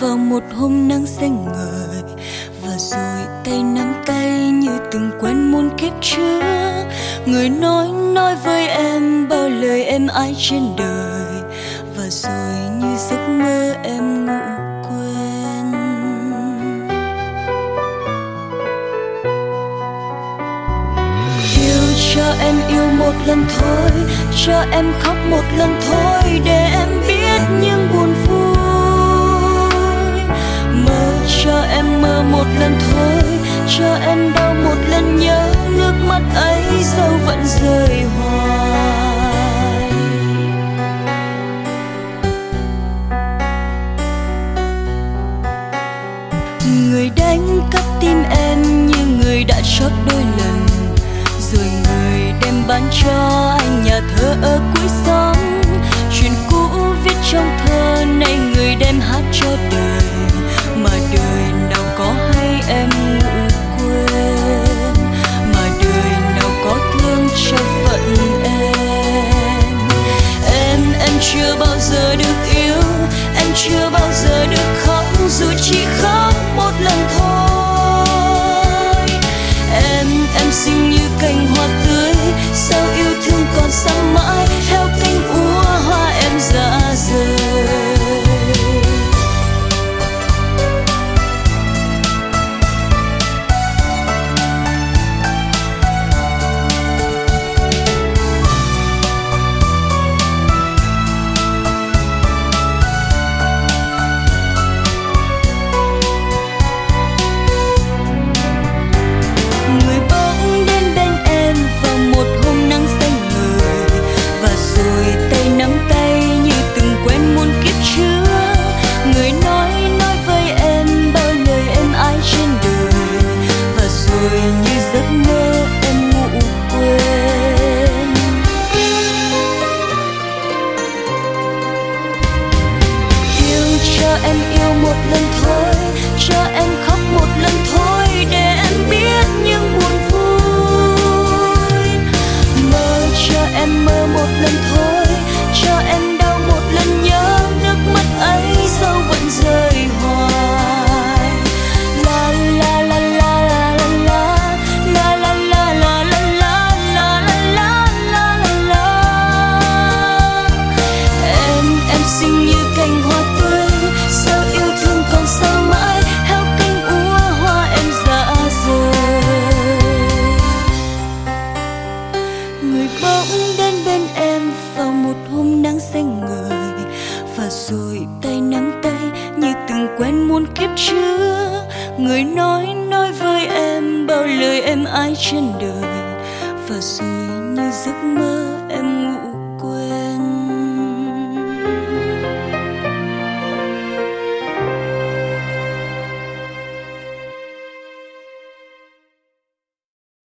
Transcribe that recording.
vào một hôm nắng xanh ngời, và rồi tay nắm tay như từng quen muôn kiếp trước người nói nói với em, bao lời em ai trên đời. Và rồi như giấc mơ em ngủ quên. Yêu cho em yêu một lần thôi, cho em khóc một lần thôi, để em biết cho em đau một lần nhớ nước mắt ấy sao vẫn rơi hoài? Người đánh cắp tim em như người đã chót đôi lần, rồi người đem bán cho anh nhà thơ ở cuối xóm. Chuyện cũ viết trong thơ, nay người đem hát cho đời. Xinh như cành hoa tươi sao yêu thương còn sáng mãi? Yêu một lần thôi. Cho em khóc một lần thôi để em biết những buồn vui. Mơ cho em mơ một lần thôi. Người bỗng đến bên em vào một hôm nắng xanh người, và rồi tay nắm tay như từng quen muôn kiếp trước người nói nói với em bao lời em ái trên đời và rồi như giấc mơ em.